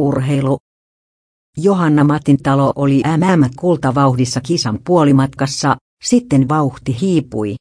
Urheilu. Johanna Matin talo oli MM-kultavauhdissa kisan puolimatkassa, sitten vauhti hiipui.